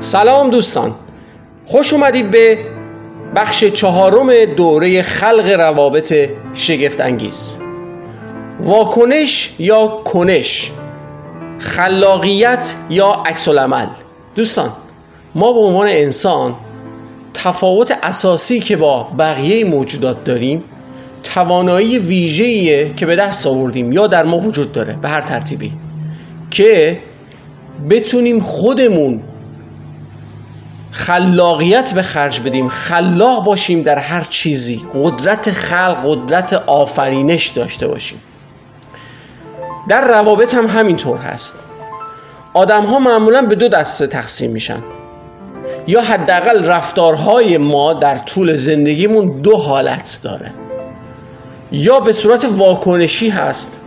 سلام دوستان. خوش اومدید به بخش چهارم دوره خلق روابط شگفت انگیز واکنش یا کنش خلاقیت یا عکس العمل دوستان ما به عنوان انسان تفاوت اساسی که با بقیه موجودات داریم توانایی ویژه‌ایه که به دست آوردیم یا در ما وجود داره به هر ترتیبی که بتونیم خودمون خلاقیت به خرج بدیم. خلاق باشیم در هر چیزی. قدرت خلق قدرت آفرینش داشته باشیم. در روابط هم همینطور هست. آدم ها معمولا به دو دسته تقسیم میشن. یا حداقل رفتارهای ما در طول زندگیمون دو حالت داره. یا به صورت واکنشی هست.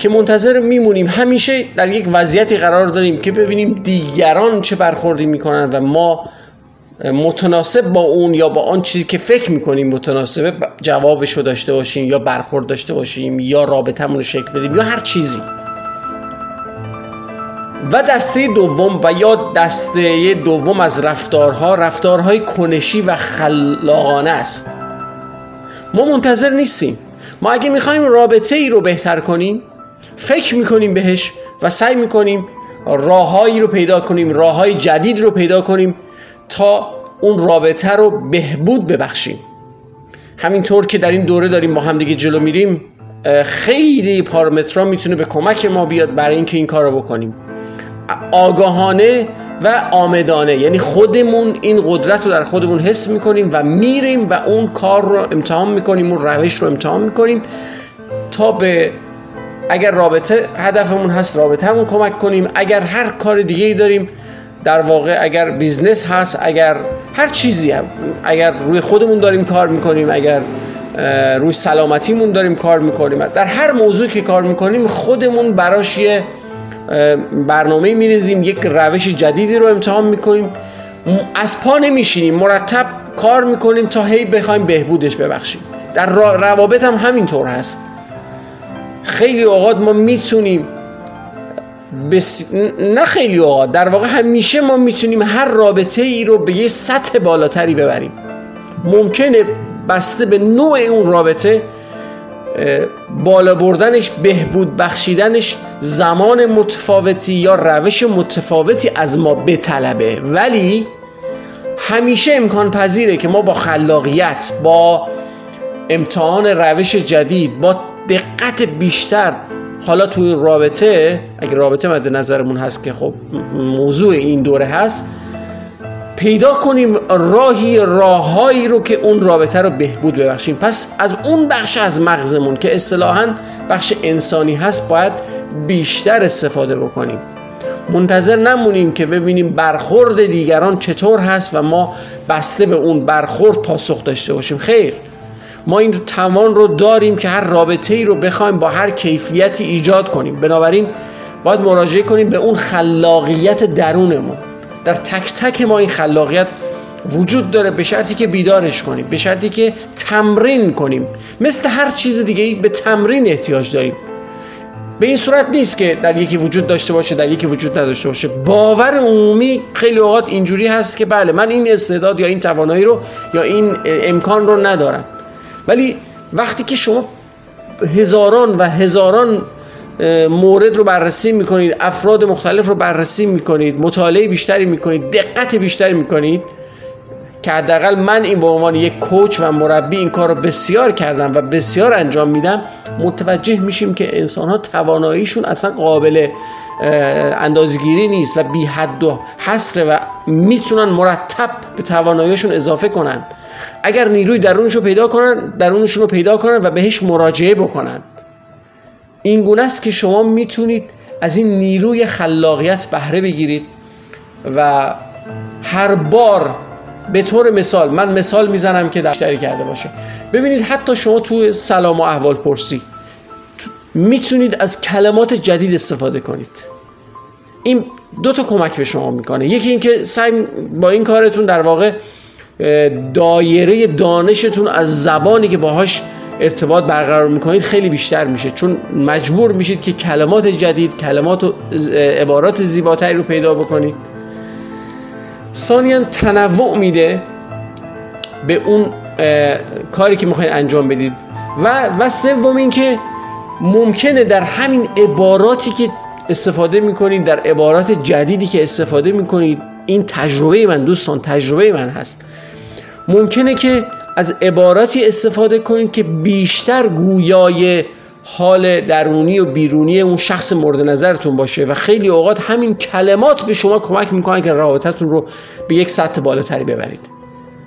که منتظر میمونیم. همیشه در یک وضعیتی قرار داریم که ببینیم دیگران چه برخوردی می‌کنن و ما متناسب با اون یا با آن چیزی که فکر می‌کنیم متناسبه جوابش رو داشته باشیم یا برخورد داشته باشیم یا رابطمون رو شکل بدیم یا هر چیزی. و دسته دوم و یا دسته دوم از رفتارها رفتارهای کنشی و خلاقانه است. ما منتظر نیستیم. ما اگه می‌خوایم رابطه ای رو بهتر کنیم فکر می‌کنیم بهش و سعی می‌کنیم راههایی رو پیدا کنیم راههای جدید رو پیدا کنیم تا اون رابطه رو بهبود ببخشیم. همینطور که در این دوره داریم با هم دیگه جلو میریم خیلی پارامترها می‌تونه به کمک ما بیاد برای اینکه این کار رو بکنیم. آگاهانه و آمدانه یعنی خودمون این قدرت رو در خودمون حس می‌کنیم و میریم و اون کار رو امتحان می‌کنیم اون روش رو امتحان می‌کنیم تا به اگر رابطه هدفمون هست رابطه مون کمک کنیم. اگر هر کار دیگه ای داریم در واقع اگر business هست اگر هر چیزی هم اگر روی خودمون داریم کار می‌کنیم اگر روی سلامتیمون داریم کار می‌کنیم. در هر موضوع که کار می‌کنیم خودمون براش یه برنامه میریزیم یک روش جدیدی رو امتحان می‌کنیم. از پا نمیشینیم مرتب کار می‌کنیم تا هی بخوایم بهبودش ببخشیم. در روابط هم همینطور هست. خیلی اوقات ما می‌تونیم بس... نه خیلی اوقات در واقع همیشه ما می‌تونیم هر رابطه ای رو به یه سطح بالاتری ببریم. ممکنه بسته به نوع اون رابطه بالا بردنش بهبود بخشیدنش زمان متفاوتی یا روش متفاوتی از ما بطلبه. ولی همیشه امکان پذیره که ما با خلاقیت با امتحان روش جدید با دقت بیشتر. حالا توی این رابطه اگه رابطه مد نظرمون هست که خب موضوع این دوره هست پیدا کنیم راهی راههایی رو که اون رابطه رو بهبود ببخشیم. پس از اون بخش از مغزمون که اصطلاحا بخش انسانی هست باید بیشتر استفاده بکنیم. منتظر نمونیم که ببینیم برخورد دیگران چطور هست و ما بسته به اون برخورد پاسخ داشته باشیم. خیر. ما این توان رو داریم که هر رابطه ای رو بخوایم با هر کیفیتی ایجاد کنیم. بنابراین باید مراجعه کنیم به اون خلاقیت درونمون. در تک تک ما این خلاقیت وجود داره به شرطی که بیدارش کنیم به شرطی که تمرین کنیم. مثل هر چیز دیگه به تمرین احتیاج داریم. به این صورت نیست که در یکی وجود داشته باشه در یکی وجود نداشته باشه. باور عمومی خیلی اوقات اینجوری هست که بله من این استعداد یا این توانایی رو یا این امکان رو ندارم. ولی وقتی که شما هزاران و هزاران مورد رو بررسی می‌کنید افراد مختلف رو بررسی می‌کنید مطالعه بیشتری می‌کنید دقت بیشتری می‌کنید که حداقل من این به عنوان یک کوچ و مربی این کار رو بسیار کردم و بسیار انجام میدم متوجه میشیم که انسان ها تواناییشون اصلا قابل اندازگیری نیست و بی حد و حصره و می‌تونن مرتب به تواناییشون اضافه کنن. اگر نیروی درونشون پیدا کنن درونشون رو پیدا کنن و بهش مراجعه بکنن. این گونه است که شما می‌تونید از این نیروی خلاقیت بهره بگیرید و هر بار به طور مثال من مثال می‌زنم که دشتری کرده باشه. ببینید حتی شما تو سلام و احوال پرسی می‌تونید از کلمات جدید استفاده کنید. این دو تا کمک به شما می‌کنه. یکی اینکه سعی با این کارتون در واقع دایره دانشتون از زبانی که باهاش ارتباط برقرار می‌کنید خیلی بیشتر میشه. چون مجبور میشید که کلمات جدید کلمات و عبارات زیباتری رو پیدا بکنید. ثانیا تنوع میده به اون کاری که می‌خواید انجام بدید. و و سوم اینکه ممکنه در همین عباراتی که استفاده می‌کنید در عبارات جدیدی که استفاده می‌کنید. این تجربه من دوستان تجربه من هست. ممکنه که از عباراتی استفاده کنید که بیشتر گویای حال درونی و بیرونی اون شخص مورد نظرتون باشه و خیلی اوقات همین کلمات به شما کمک می‌کنن که رابطتون رو به یک سطح بالاتری ببرید.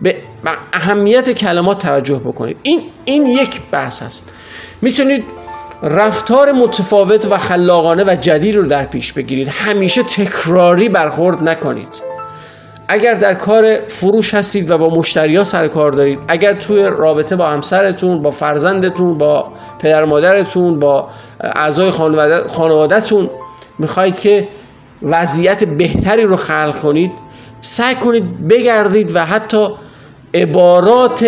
به اهمیت کلمات توجه بکنید. این این یک بحث هست می‌تونید رفتار متفاوت و خلاقانه و جدید رو در پیش بگیرید. همیشه تکراری برخورد نکنید. اگر در کار فروش هستید و با مشتریا سر کار دارید اگر توی رابطه با همسرتون با فرزندتون با پدر مادرتون با اعضای خانوادهتون می‌خواهید که وضعیت بهتری رو خلق کنید سعی کنید بگردید و حتی عبارات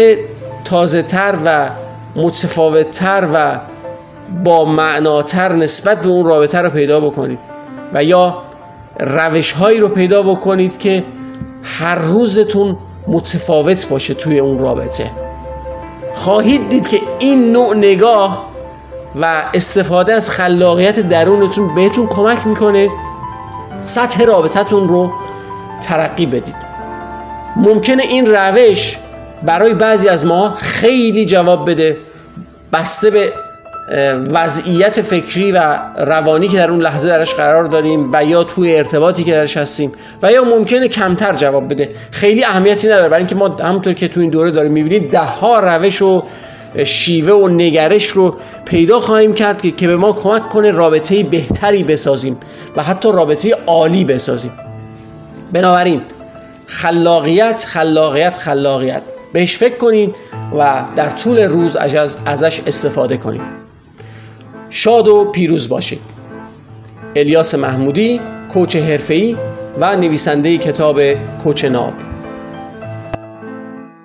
تازه تر و متفاوت تر و با معناتر نسبت به اون رابطه رو پیدا بکنید و یا روش هایی رو پیدا بکنید که هر روزتون متفاوت باشه توی اون رابطه. خواهید دید که این نوع نگاه و استفاده از خلاقیت درونتون بهتون کمک می‌کنه سطح رابطتون رو ترقی بدید. ممکنه این روش برای بعضی از ما خیلی جواب بده بسته به وضعیت فکری و روانی که در اون لحظه درش قرار داریم و یا توی ارتباطی که درش هستیم و یا ممکنه کمتر جواب بده. خیلی اهمیتی نداره. برای اینکه ما همونطور که تو این دوره داریم می‌بینید ده ها روش و شیوه و نگرش رو پیدا خواهیم کرد که به ما کمک کنه رابطه بهتری بسازیم و حتی رابطه عالی بسازیم. بنابراین خلاقیت خلاقیت خلاقیت. بهش فکر کنید و در طول روز ازش استفاده کنید. شاد و پیروز باشید. الیاس محمودی کوچ حرفه‌ای و نویسنده کتاب کوچ ناب.